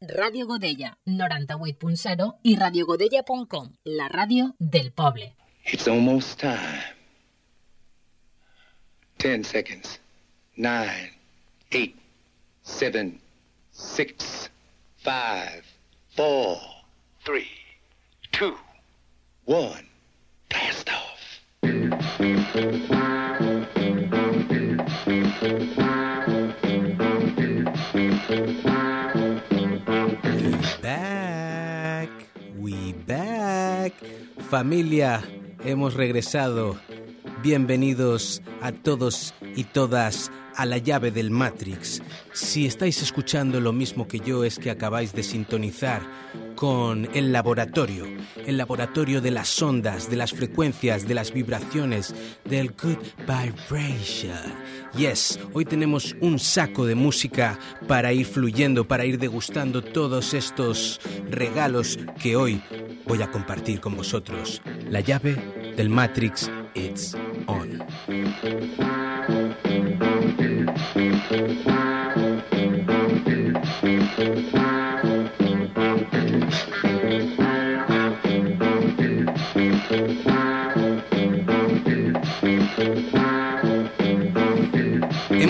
Radio Godella 98.0 y radiogodella.com, la radio del poble. It's almost time. Ten seconds. Nine, eight, seven, six, five, four, three, two, one. Blast off. Familia, hemos regresado. Bienvenidos a todos y todas a la llave del Matrix. Si estáis escuchando lo mismo que yo es que acabáis de sintonizar con el laboratorio, el laboratorio de las ondas, de las frecuencias, de las vibraciones, del good vibration. Yes, hoy tenemos un saco de música para ir fluyendo, para ir degustando todos estos regalos que hoy voy a compartir con vosotros. La llave del Matrix, it's on.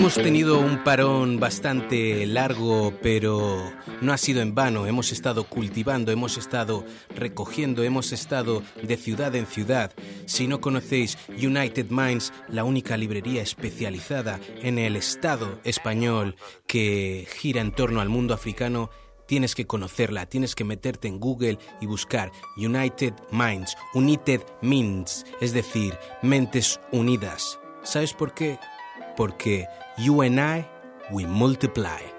Hemos tenido un parón bastante largo, pero no ha sido en vano. Hemos estado cultivando, hemos estado recogiendo, hemos estado de ciudad en ciudad. Si no conocéis United Minds, la única librería especializada en el Estado español que gira en torno al mundo africano, tienes que conocerla, tienes que meterte en Google y buscar United Minds, United Minds, es decir, mentes unidas. ¿Sabes por qué? Porque you and I, we multiply.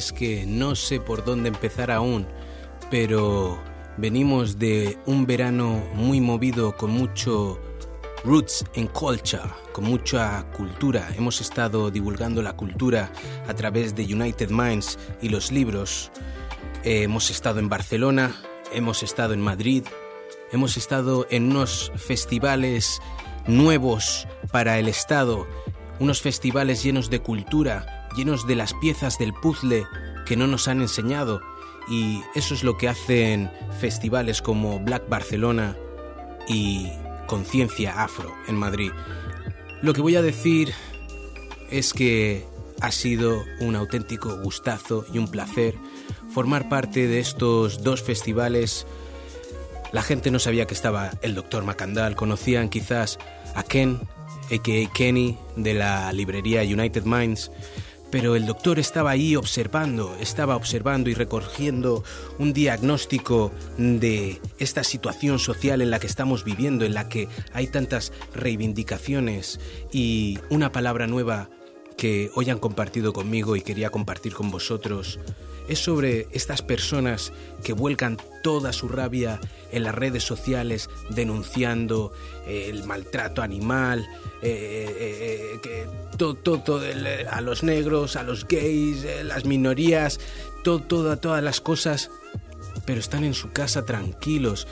Es que no sé por dónde empezar aún, pero venimos de un verano muy movido con mucho roots and culture, con mucha cultura. Hemos estado divulgando la cultura a través de United Minds y los libros. Hemos estado en Barcelona, hemos estado en Madrid, hemos estado en unos festivales nuevos para el Estado, unos festivales llenos de cultura, llenos de las piezas del puzzle que no nos han enseñado. Y eso es lo que hacen festivales como Black Barcelona y Conciencia Afro en Madrid. Lo que voy a decir es que ha sido un auténtico gustazo y un placer formar parte de estos dos festivales. La gente no sabía que estaba el doctor Macandal, conocían quizás a Ken, a.k.a. Kenny, de la librería United Minds, pero el doctor estaba ahí observando, estaba observando y recogiendo un diagnóstico de esta situación social en la que estamos viviendo, en la que hay tantas reivindicaciones y una palabra nueva que hoy han compartido conmigo y quería compartir con vosotros es sobre estas personas que vuelcan toda su rabia en las redes sociales denunciando eh, el maltrato animal, eh, eh, todo, todo a los negros, a los gays, las minorías, to- toda- todas las cosas, pero están en su casa tranquilos.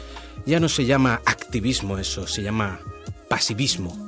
Ya no se llama activismo eso, se llama pasivismo.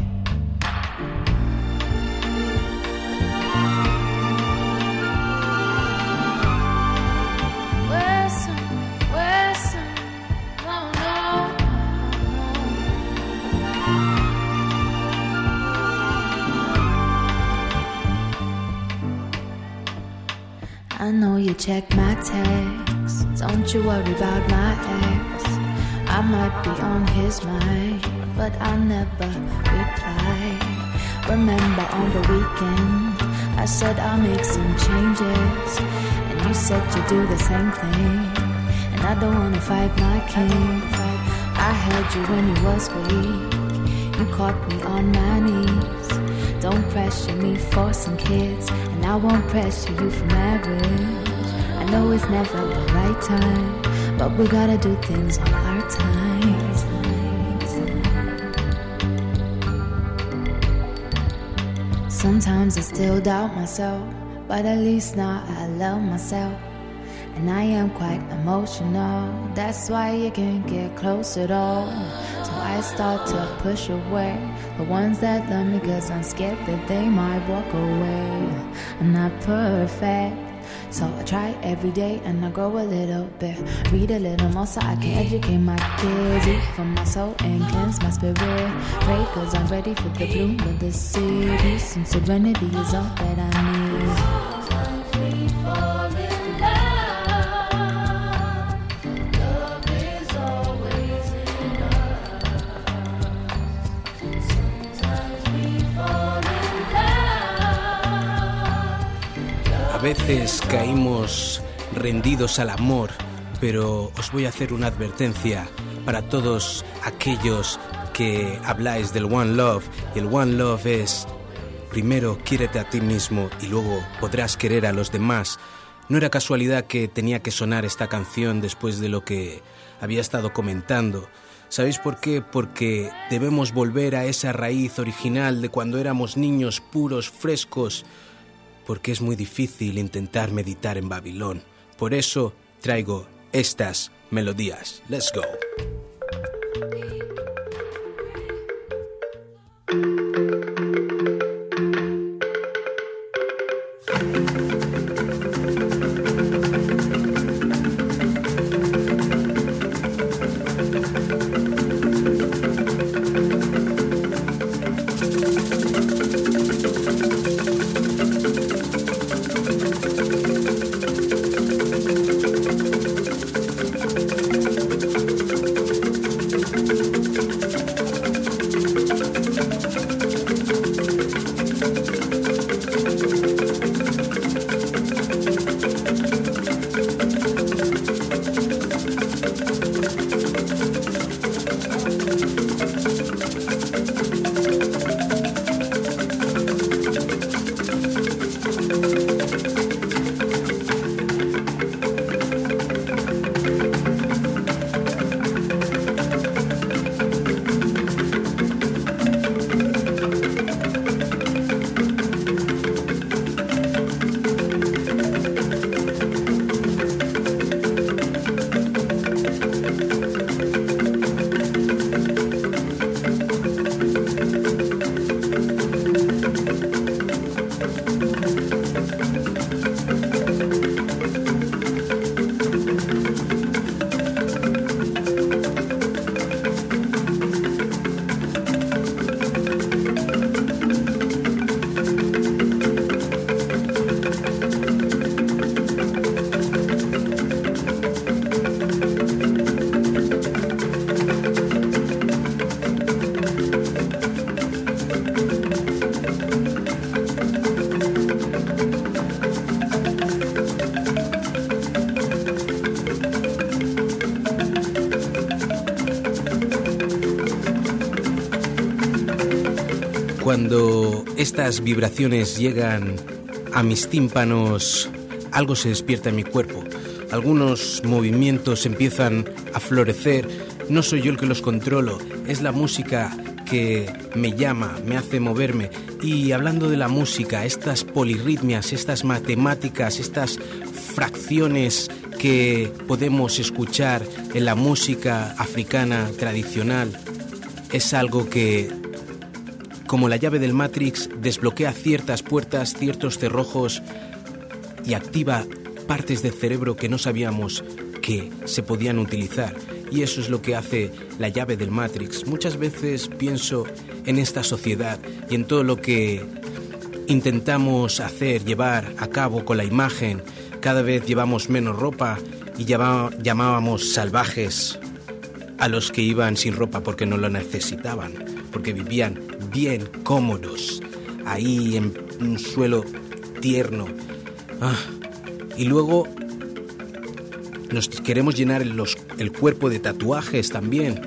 Check my texts. Don't you worry about my ex. I might be on his mind, but I never reply. Remember on the weekend, I said I'll make some changes, and you said you'd do the same thing. And I don't wanna fight my king. I held you when you was weak. You caught me on my knees. Don't pressure me for some kids, and I won't pressure you for marriage. Know it's never the right time, but we gotta do things on our time. Sometimes I still doubt myself, but at least now I love myself. And I am quite emotional, that's why you can't get close at all. So I start to push away the ones that love me, cause I'm scared that they might walk away. I'm not perfect. So I try every day and I grow a little bit. Read a little more so I can educate my kids. Eat from my soul and cleanse my spirit. Pray cause I'm ready for the bloom of the city. Some serenity is all that I need. Veces caímos rendidos al amor, pero os voy a hacer una advertencia para todos aquellos que habláis del One Love. Y el One Love es, primero, quiérete a ti mismo y luego podrás querer a los demás. No era casualidad que tenía que sonar esta canción después de lo que había estado comentando. ¿Sabéis por qué? Porque debemos volver a esa raíz original de cuando éramos niños puros, frescos, porque es muy difícil intentar meditar en Babilón. Por eso traigo estas melodías. Let's go. Estas vibraciones llegan a mis tímpanos, algo se despierta en mi cuerpo. Algunos movimientos empiezan a florecer. No soy yo el que los controlo, es la música que me llama, me hace moverme. Y hablando de la música, estas polirritmias, estas matemáticas, estas fracciones que podemos escuchar en la música africana tradicional, es algo que, como la llave del Matrix, desbloquea ciertas puertas, ciertos cerrojos y activa partes del cerebro que no sabíamos que se podían utilizar. Y eso es lo que hace la llave del Matrix. Muchas veces pienso en esta sociedad y en todo lo que intentamos hacer, llevar a cabo con la imagen. Cada vez llevamos menos ropa y llamábamos salvajes a los que iban sin ropa porque no lo necesitaban, porque vivían bien cómodos, ahí en un suelo tierno. Ah, y luego nos queremos llenar el cuerpo de tatuajes también,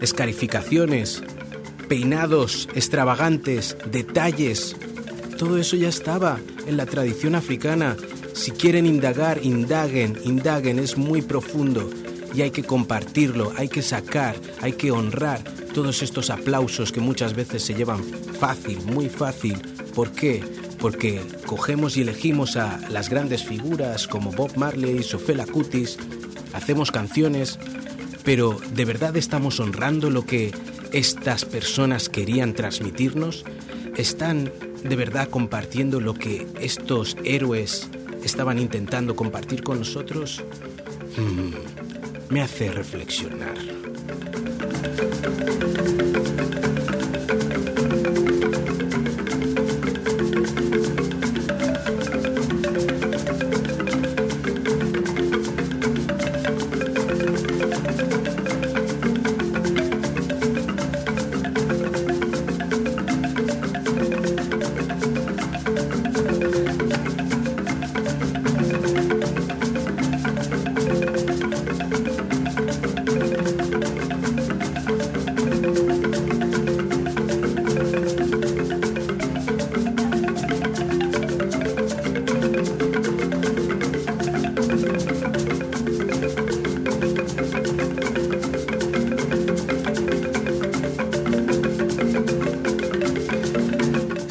escarificaciones, peinados extravagantes, detalles. Todo eso ya estaba en la tradición africana. Si quieren indagar, indaguen, indaguen, es muy profundo y hay que compartirlo, hay que sacar, hay que honrar todos estos aplausos que muchas veces se llevan fácil, muy fácil. ¿Por qué? porque cogemos y elegimos a las grandes figuras como Bob Marley, Sofela Cutis, hacemos canciones, pero ¿de verdad estamos honrando lo que estas personas querían transmitirnos? ¿Están de verdad compartiendo lo que estos héroes estaban intentando compartir con nosotros? Hmm, me hace reflexionar.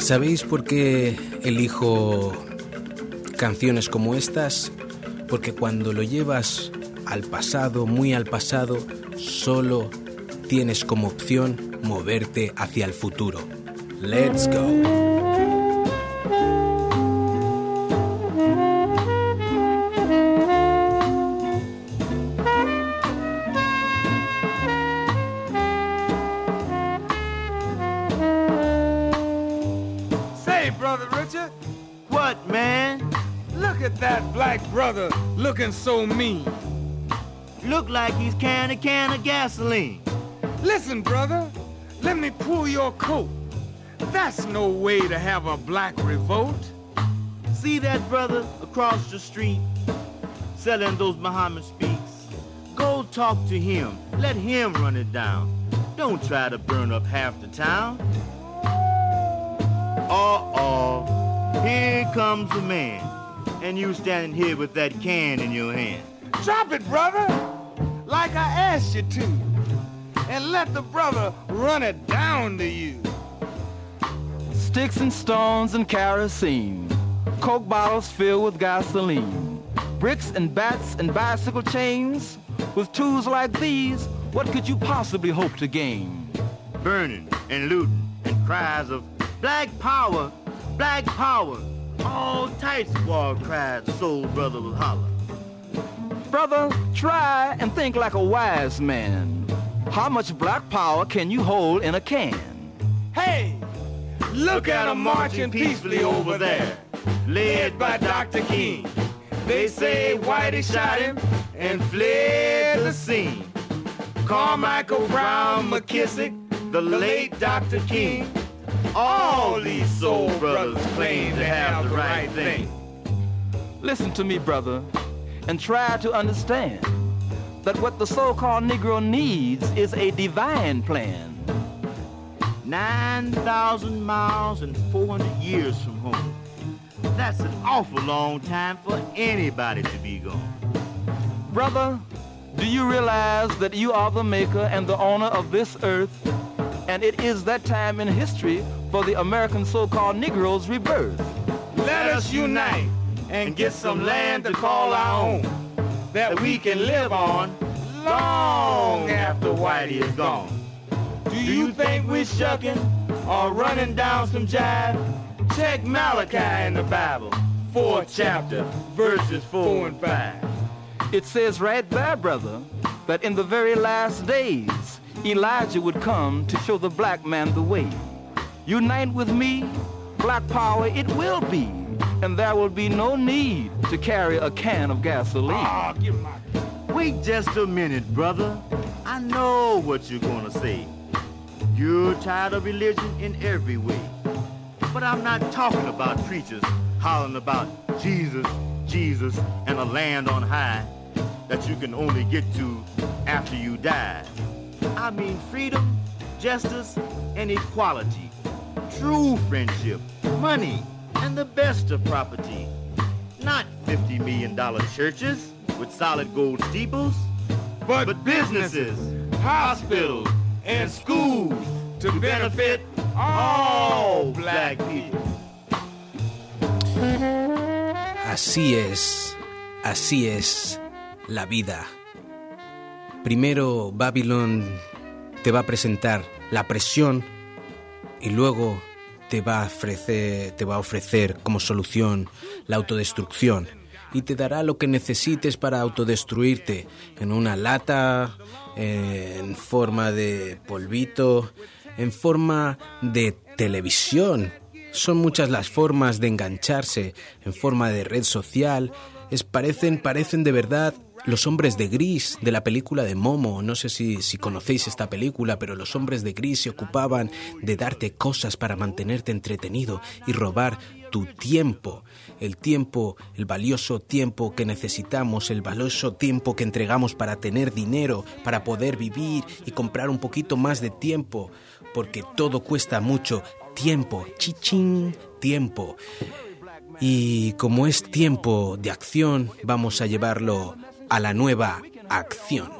¿Sabéis por qué elijo canciones como estas? Porque cuando lo llevas al pasado, muy al pasado, solo tienes como opción moverte hacia el futuro. Let's go. Looking so mean? Look like he's carrying a can of gasoline. Listen, brother, let me pull your coat. That's no way to have a black revolt. See that brother across the street selling those Muhammad speaks? Go talk to him. Let him run it down. Don't try to burn up half the town. Uh-oh, here comes a man and you standing here with that can in your hand. Drop it, brother, like I asked you to, and let the brother run it down to you. Sticks and stones and kerosene, coke bottles filled with gasoline, bricks and bats and bicycle chains. With tools like these, what could you possibly hope to gain? Burning and looting and cries of black power, black power. All types of war cries soul brother was holler. Brother, try and think like a wise man. How much black power can you hold in a can? Hey, look, at them marching peacefully over there, led by Dr. King. They say Whitey shot him and fled the scene. Carmichael Brown McKissick, the late Dr. King, all these soul brothers claim to have the right thing. Listen to me, brother, and try to understand that what the so-called Negro needs is a divine plan. 9,000 miles and 400 years from home. That's an awful long time for anybody to be gone. Brother, do you realize that you are the maker and the owner of this earth? And it is that time in history for the American so-called Negroes' rebirth. Let us unite and get some land to call our own that we can live on long after Whitey is gone. Do you think we're shucking or running down some jive? Check Malachi in the Bible, fourth chapter, verses four and five. It says right there, brother, that in the very last days, Elijah would come to show the black man the way. Unite with me, black power it will be, and there will be no need to carry a can of gasoline. Oh, my... Wait just a minute, brother. I know what you're gonna say. You're tired of religion in every way. But I'm not talking about preachers hollering about Jesus, Jesus, and a land on high that you can only get to after you die. I mean freedom, justice, and equality. True friendship, money, and the best of property. Not $50 million churches with solid gold steeples, But, but businesses, businesses, hospitals, and schools to benefit all black people. Así es, así es la vida. Primero Babylon te va a presentar la presión y luego te va a ofrecer, te va a ofrecer como solución la autodestrucción y te dará lo que necesites para autodestruirte en una lata, en forma de polvito, en forma de televisión. Son muchas las formas de engancharse, en forma de red social. Es, parecen, parecen de verdad los hombres de gris de la película de Momo. No sé si, conocéis esta película, pero los hombres de gris se ocupaban de darte cosas para mantenerte entretenido y robar tu tiempo. El tiempo, el valioso tiempo que necesitamos, el valioso tiempo que entregamos para tener dinero, para poder vivir y comprar un poquito más de tiempo, porque todo cuesta mucho tiempo, chichín, tiempo. Y como es tiempo de acción, vamos a llevarlo a la nueva acción.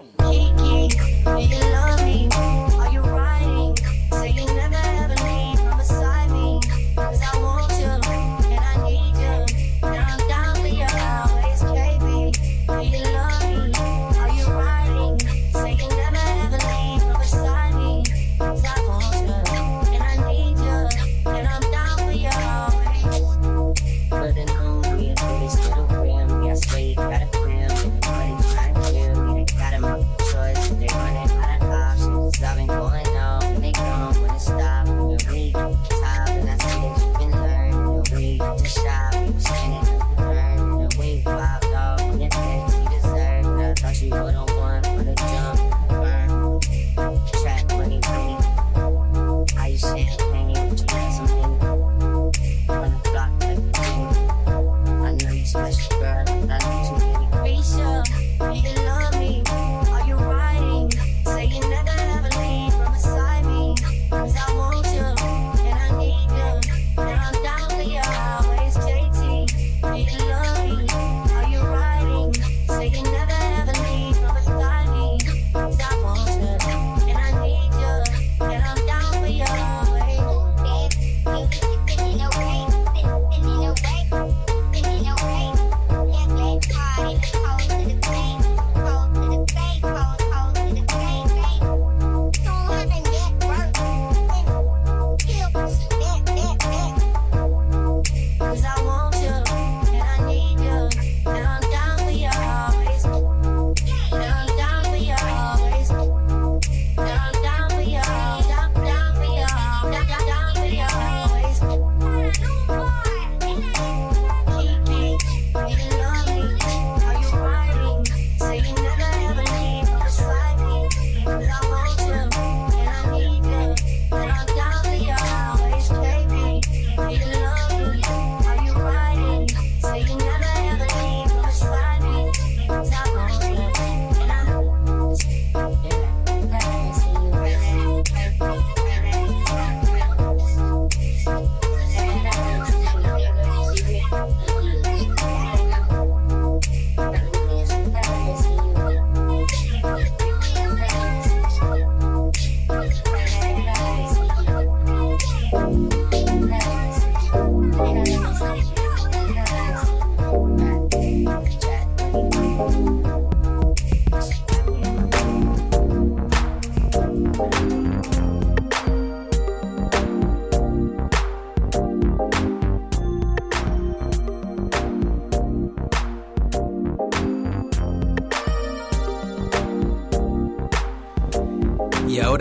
Cause I want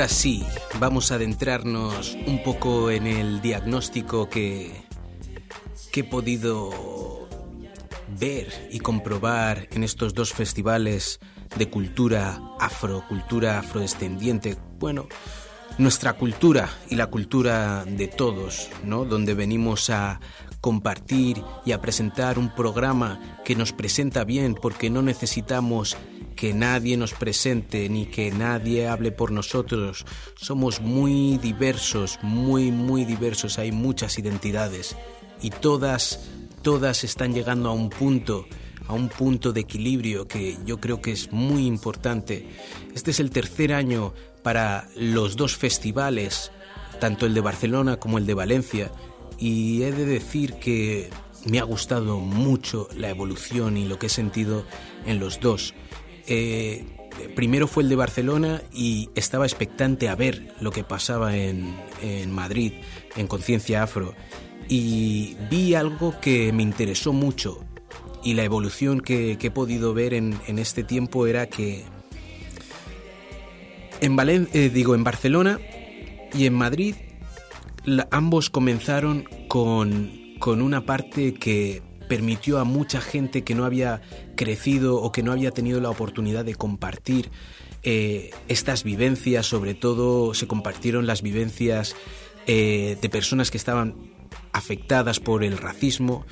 ahora sí, vamos a adentrarnos un poco en el diagnóstico que, que he podido ver y comprobar en estos dos festivales de cultura afro, cultura afrodescendiente. Bueno, nuestra cultura y la cultura de todos, ¿no? Donde venimos a compartir y a presentar un programa que nos presenta bien porque no necesitamos que nadie nos presente ni que nadie hable por nosotros. Somos muy diversos, muy, muy diversos. Hay muchas identidades y todas, todas están llegando a un punto a un punto de equilibrio que yo creo que es muy importante. Este es el tercer año para los dos festivales, tanto el de Barcelona como el de Valencia, y he de decir que me ha gustado mucho la evolución y lo que he sentido en los dos. Eh, primero fue el de Barcelona y estaba expectante a ver lo que pasaba en, Madrid, en Conciencia Afro. Y vi algo que me interesó mucho y la evolución que, he podido ver en, este tiempo era que en, eh, digo, en Barcelona y en Madrid ambos comenzaron con, con una parte que permitió a mucha gente que no había crecido o que no había tenido la oportunidad de compartir eh, estas vivencias, sobre todo se compartieron las vivencias eh, de personas que estaban afectadas por el racismo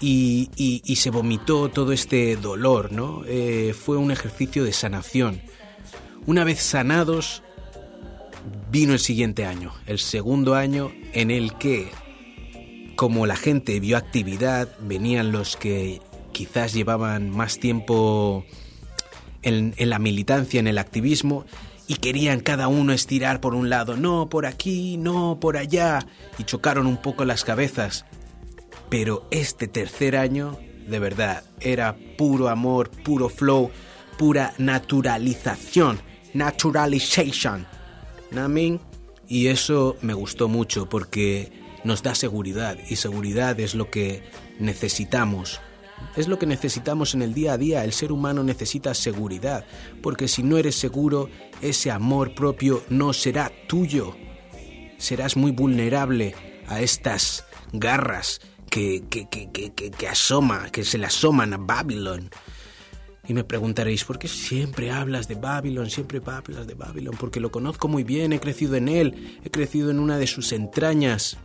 y, se vomitó todo este dolor, ¿no? Eh, fue un ejercicio de sanación. Una vez sanados, vino el siguiente año, el segundo año en el que como la gente vio actividad, venían los que quizás llevaban más tiempo en, la militancia, en el activismo, y querían cada uno estirar por un lado, no por aquí, no por allá, y chocaron un poco las cabezas. Pero este tercer año, de verdad, era puro amor, puro flow, pura naturalización, naturalization. ¿No Y eso me gustó mucho porque nos da seguridad y seguridad es lo que necesitamos. Es lo que necesitamos en el día a día. El ser humano necesita seguridad, porque si no eres seguro, ese amor propio no será tuyo. Serás muy vulnerable a estas garras que, que, que, que, asoma, que se le asoman a Babylon. Y me preguntaréis, ¿por qué siempre hablas de Babylon? Siempre hablas de Babylon, porque lo conozco muy bien, he crecido en él, he crecido en una de sus entrañas.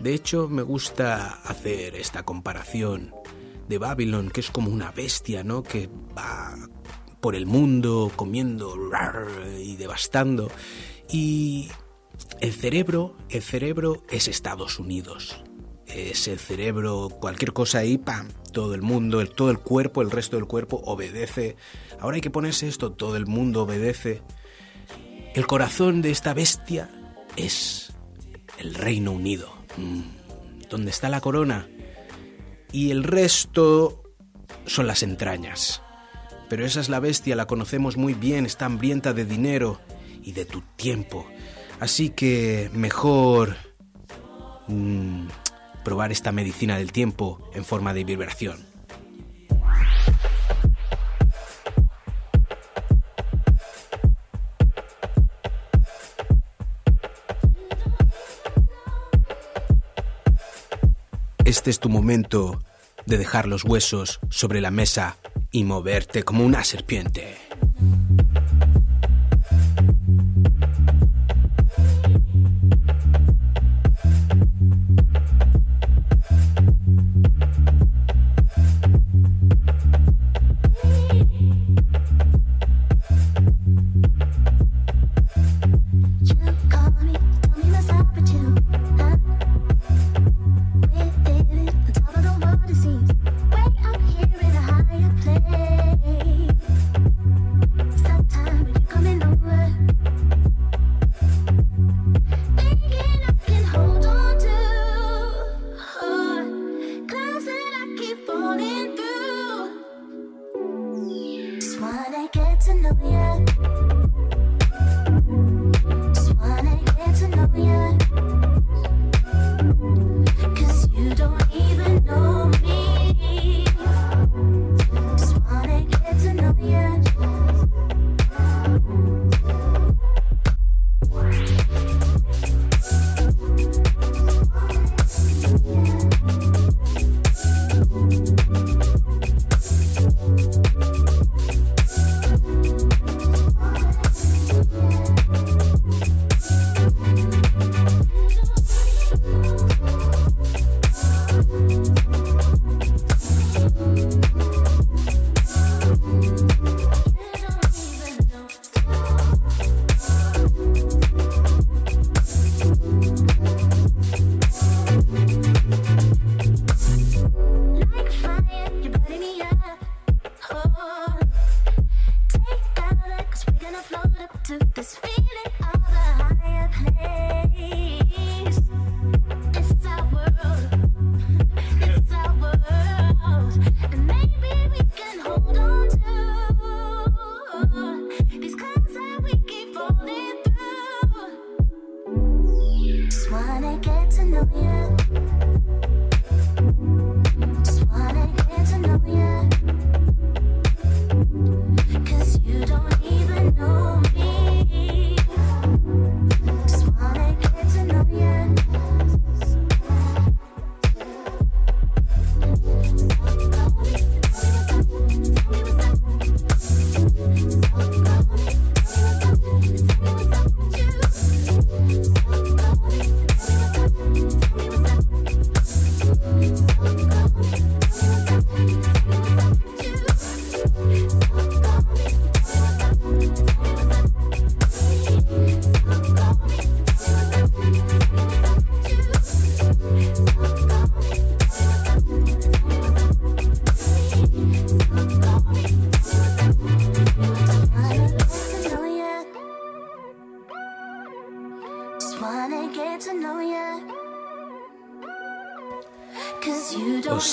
De hecho, me gusta hacer esta comparación de Babylon, que es como una bestia, ¿no? Que va por el mundo comiendo y devastando. Y el cerebro, el cerebro es Estados Unidos. Es el cerebro, cualquier cosa ahí, ¡pam! Todo el mundo, todo el cuerpo, el resto del cuerpo obedece. Ahora hay que ponerse esto, todo el mundo obedece. El corazón de esta bestia es el Reino Unido. Mm, ¿Dónde está la corona? Y el resto son las entrañas. Pero esa es la bestia, la conocemos muy bien, está hambrienta de dinero y de tu tiempo. Así que mejor mm, probar esta medicina del tiempo en forma de vibración. Este es tu momento de dejar los huesos sobre la mesa y moverte como una serpiente.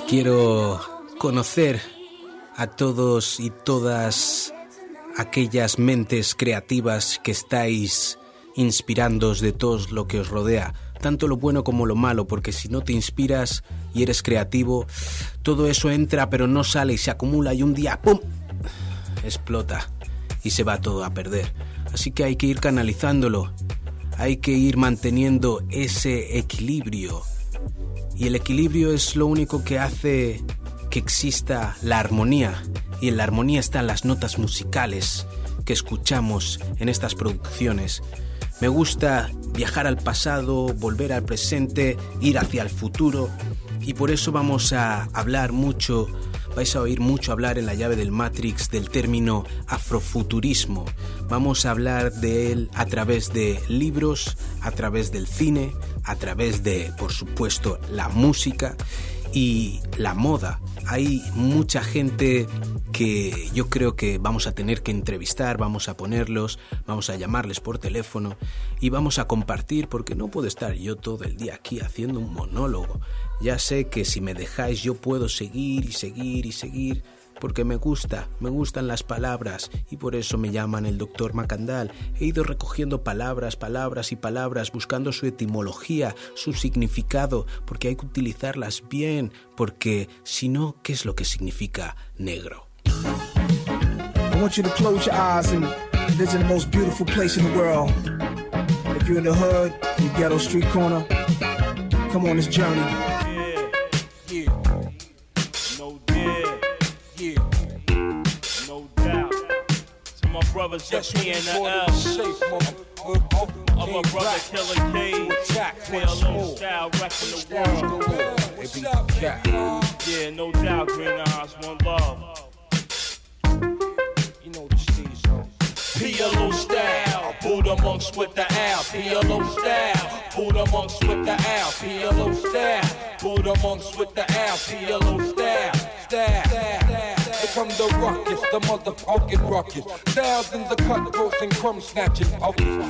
Quiero conocer a todos y todas aquellas mentes creativas que estáis inspirándoos de todo lo que os rodea, tanto lo bueno como lo malo, porque si no te inspiras y eres creativo, todo eso entra pero no sale y se acumula y un día ¡pum! explota y se va todo a perder. Así que hay que ir canalizándolo, hay que ir manteniendo ese equilibrio y el equilibrio es lo único que hace que exista la armonía. Y en la armonía están las notas musicales que escuchamos en estas producciones. Me gusta viajar al pasado, volver al presente, ir hacia el futuro. Y por eso vamos a hablar mucho vais a oír mucho hablar en la llave del Matrix del término afrofuturismo. Vamos a hablar de él a través de libros, a través del cine, a través de, por supuesto, la música y la moda. Hay mucha gente que yo creo que vamos a tener que entrevistar, vamos a ponerlos, vamos a llamarles por teléfono y vamos a compartir porque no puedo estar yo todo el día aquí haciendo un monólogo. Ya sé que si me dejáis yo puedo seguir y seguir y seguir porque me gusta, me gustan las palabras y por eso me llaman el doctor Macandal. He ido recogiendo palabras, palabras y palabras, buscando su etimología, su significado, porque hay que utilizarlas bien, porque si no, ¿qué es lo que significa negro? I want you to close your eyes and visit the most beautiful place in the world. If you're in the hood, your ghetto street corner, come on this journey. Brothers just me and the L. I'm a brother killer K. PLO style wrecking the world. Yeah, no doubt, Greenhouse, one love. You know the steez, PLO style, Buddha monks with the L. PLO style, Buddha monks with the L. PLO style, Buddha monks with the L. PLO style, style, style. From the ruckus, the motherfucking ruckus. Thousands of cutthroats and crumb snatching.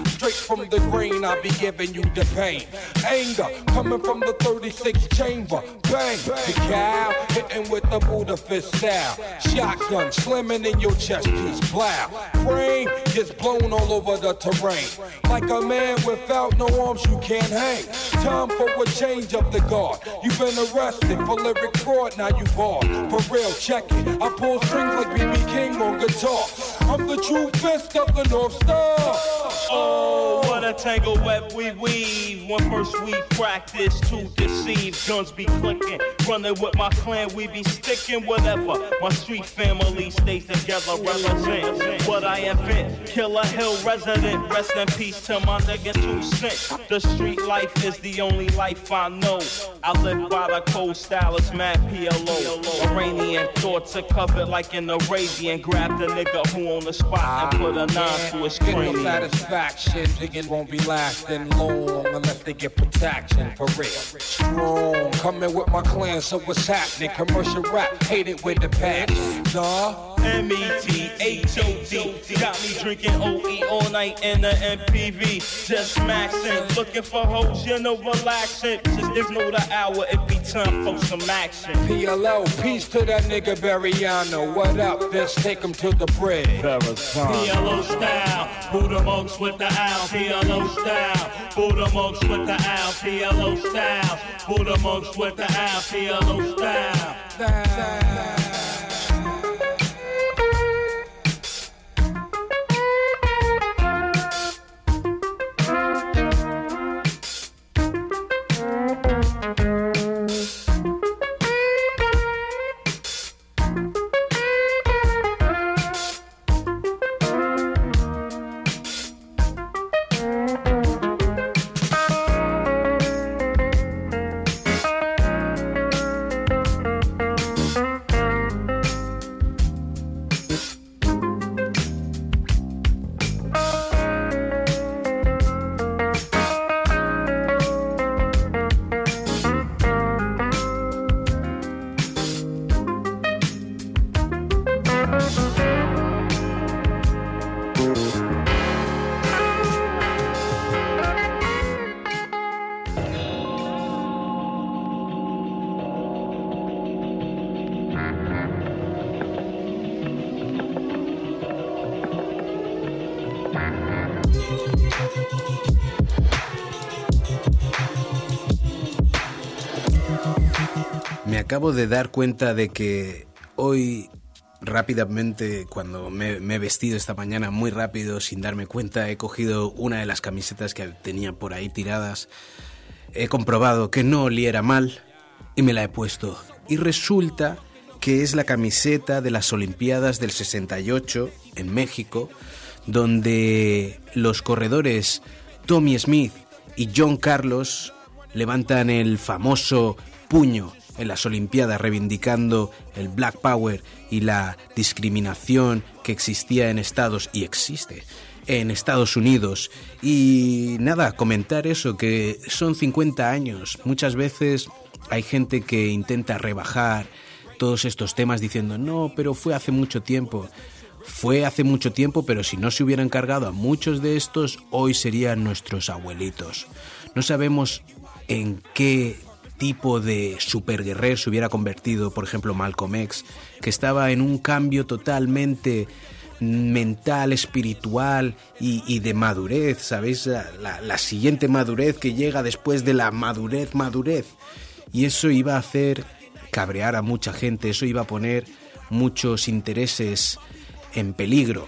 Straight from the grain, I be giving you the pain. Anger coming from the 36 chamber. Bang, the cow hitting with the Buddha fist style. Shotgun slimming in your chest piece. Blow. Brain gets blown all over the terrain. Like a man without no arms, you can't hang. Time for a change of the guard. You've been arrested for lyric fraud, now you barred. For real, check it. I strings like BB King on guitar. I'm the true fist of the North Star. Oh, what a tangle web we weave. When first we practice to deceive, guns be clicking. Running with my clan, we be sticking whatever. My street family stays together, represent what I invent. Killer Hill resident, rest in peace to my nigga two cent. The street life is the only life I know. I live by the cold style, it's mad PLO. Iranian thoughts are covered like an Arabian. Grab the nigga who on the spot and put a nine ah, to his cranium. no satisfaction, digging won't be lasting long unless they get protection for real. Strong, coming with my clan, so what's happening? Commercial rap, hate it with the patch. Duh. M-E-T-H-O-D. Got me drinking OE all night in the MPV. Just maxing, looking for hoes, you know, relaxing. Just ignore the hour, it be time for some action. PLO, peace to that nigga Bariano. What up, Let's Take him to the bread. PLO style, Buddha monks with the owl. PLO style, Buddha monks with the owl. PLO style, Buddha monks with the owl. PLO style. Me acabo de dar cuenta de que hoy rápidamente, cuando me, he vestido esta mañana muy rápido, sin darme cuenta, he cogido una de las camisetas que tenía por ahí tiradas, he comprobado que no oliera mal y me la he puesto. Y resulta que es la camiseta de las Olimpiadas del 68 en México, donde los corredores Tommy Smith y John Carlos levantan el famoso puño en las Olimpiadas reivindicando el Black Power y la discriminación que existía en Estados y existe en Estados Unidos. Y nada, comentar eso, que son 50 años. Muchas veces hay gente que intenta rebajar todos estos temas diciendo, no, pero fue hace mucho tiempo. Fue hace mucho tiempo, pero si no se hubieran cargado a muchos de estos, hoy serían nuestros abuelitos. No sabemos en qué tipo de superguerrero se hubiera convertido, por ejemplo, Malcolm X, que estaba en un cambio totalmente mental, espiritual y, de madurez, ¿sabéis? La, la, siguiente madurez que llega después de la madurez, madurez. Y eso iba a hacer cabrear a mucha gente, eso iba a poner muchos intereses en peligro.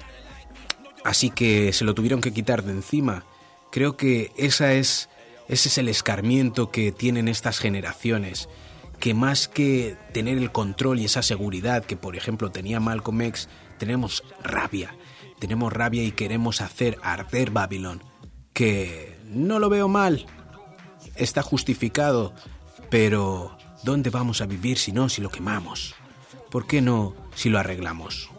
Así que se lo tuvieron que quitar de encima. Creo que esa es ese es el escarmiento que tienen estas generaciones, que más que tener el control y esa seguridad que por ejemplo tenía Malcolm X, tenemos rabia, tenemos rabia y queremos hacer arder Babilón, que no lo veo mal, está justificado, pero ¿dónde vamos a vivir si no, si lo quemamos? ¿Por qué no si lo arreglamos?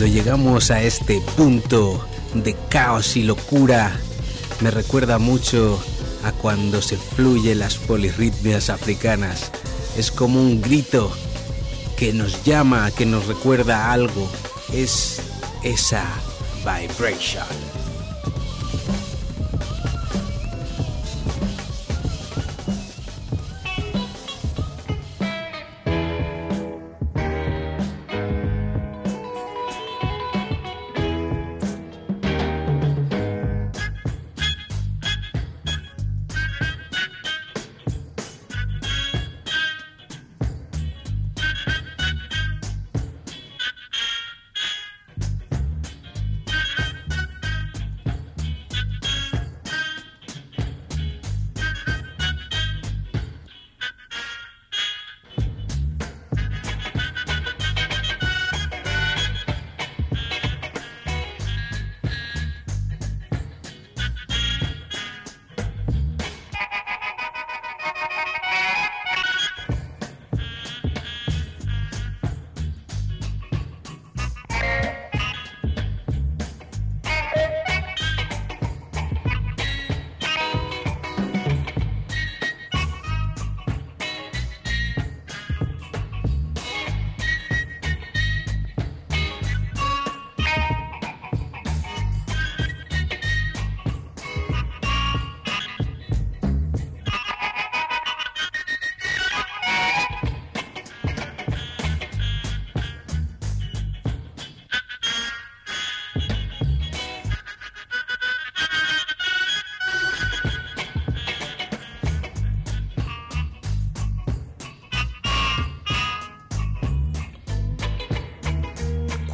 Cuando llegamos a este punto de caos y locura, me recuerda mucho a cuando se fluyen las polirritmias africanas. Es como un grito que nos llama, que nos recuerda algo. Es esa vibration.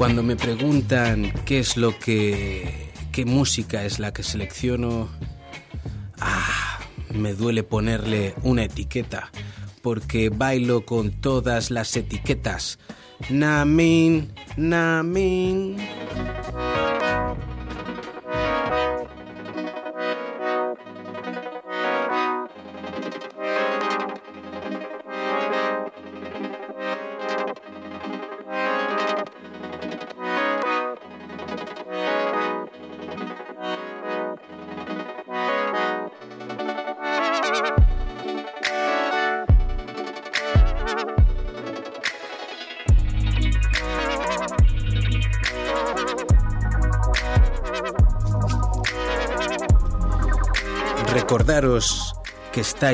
Cuando me preguntan qué es lo que. qué música es la que selecciono. Ah, me duele ponerle una etiqueta. Porque bailo con todas las etiquetas. Namin, Namin.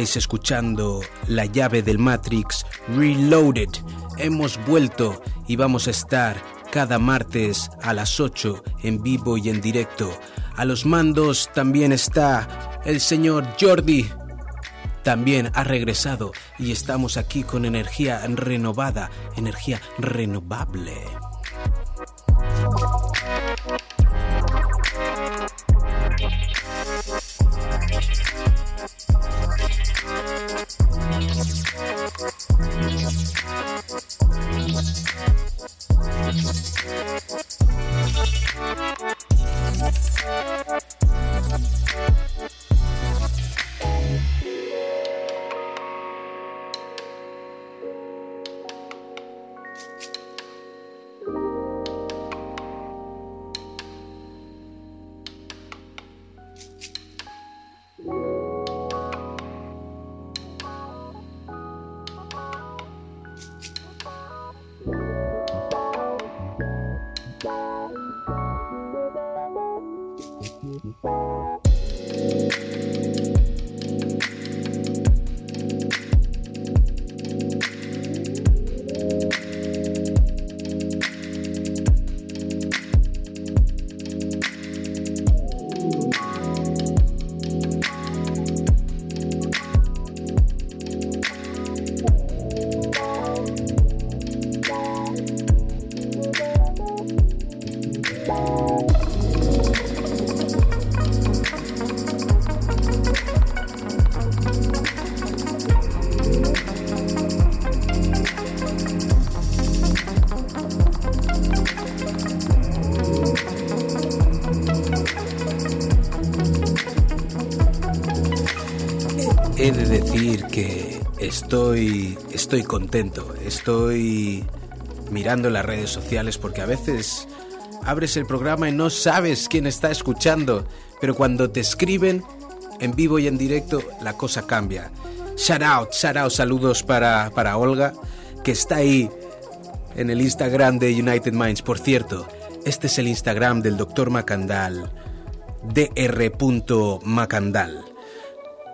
Estáis escuchando La llave del Matrix Reloaded. Hemos vuelto y vamos a estar cada martes a las 8 en vivo y en directo. A los mandos también está el señor Jordi. También ha regresado y estamos aquí con energía renovada, energía renovable. Estoy, estoy contento, estoy mirando las redes sociales porque a veces abres el programa y no sabes quién está escuchando, pero cuando te escriben en vivo y en directo, la cosa cambia. Shout out, shout out, saludos para, para Olga, que está ahí en el Instagram de United Minds. Por cierto, este es el Instagram del Dr. Macandal, dr.macandal.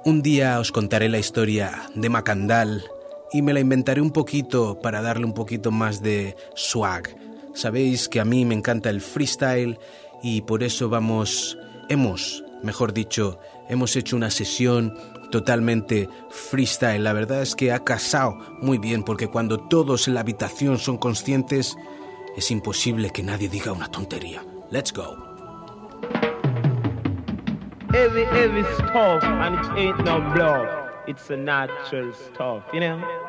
Un día os contaré la historia de Macandal y me la inventaré un poquito para darle un poquito más de swag. Sabéis que a mí me encanta el freestyle y por eso vamos, hemos, mejor dicho, hemos hecho una sesión totalmente freestyle. La verdad es que ha casado muy bien porque cuando todos en la habitación son conscientes, es imposible que nadie diga una tontería. Let's go. Every, every stuff, and it ain't no bluff. It's a natural stuff, you know?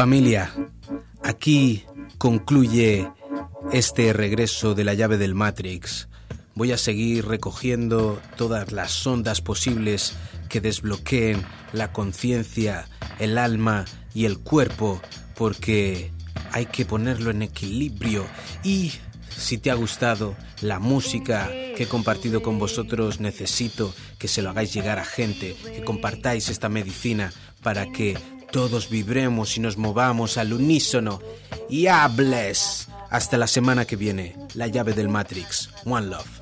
Familia, aquí concluye este regreso de la llave del Matrix. Voy a seguir recogiendo todas las ondas posibles que desbloqueen la conciencia, el alma y el cuerpo, porque hay que ponerlo en equilibrio. Y si te ha gustado la música que he compartido con vosotros, necesito que se lo hagáis llegar a gente, que compartáis esta medicina para que todos vibremos y nos movamos al unísono. Y hables. Hasta la semana que viene. La llave del Matrix. One Love.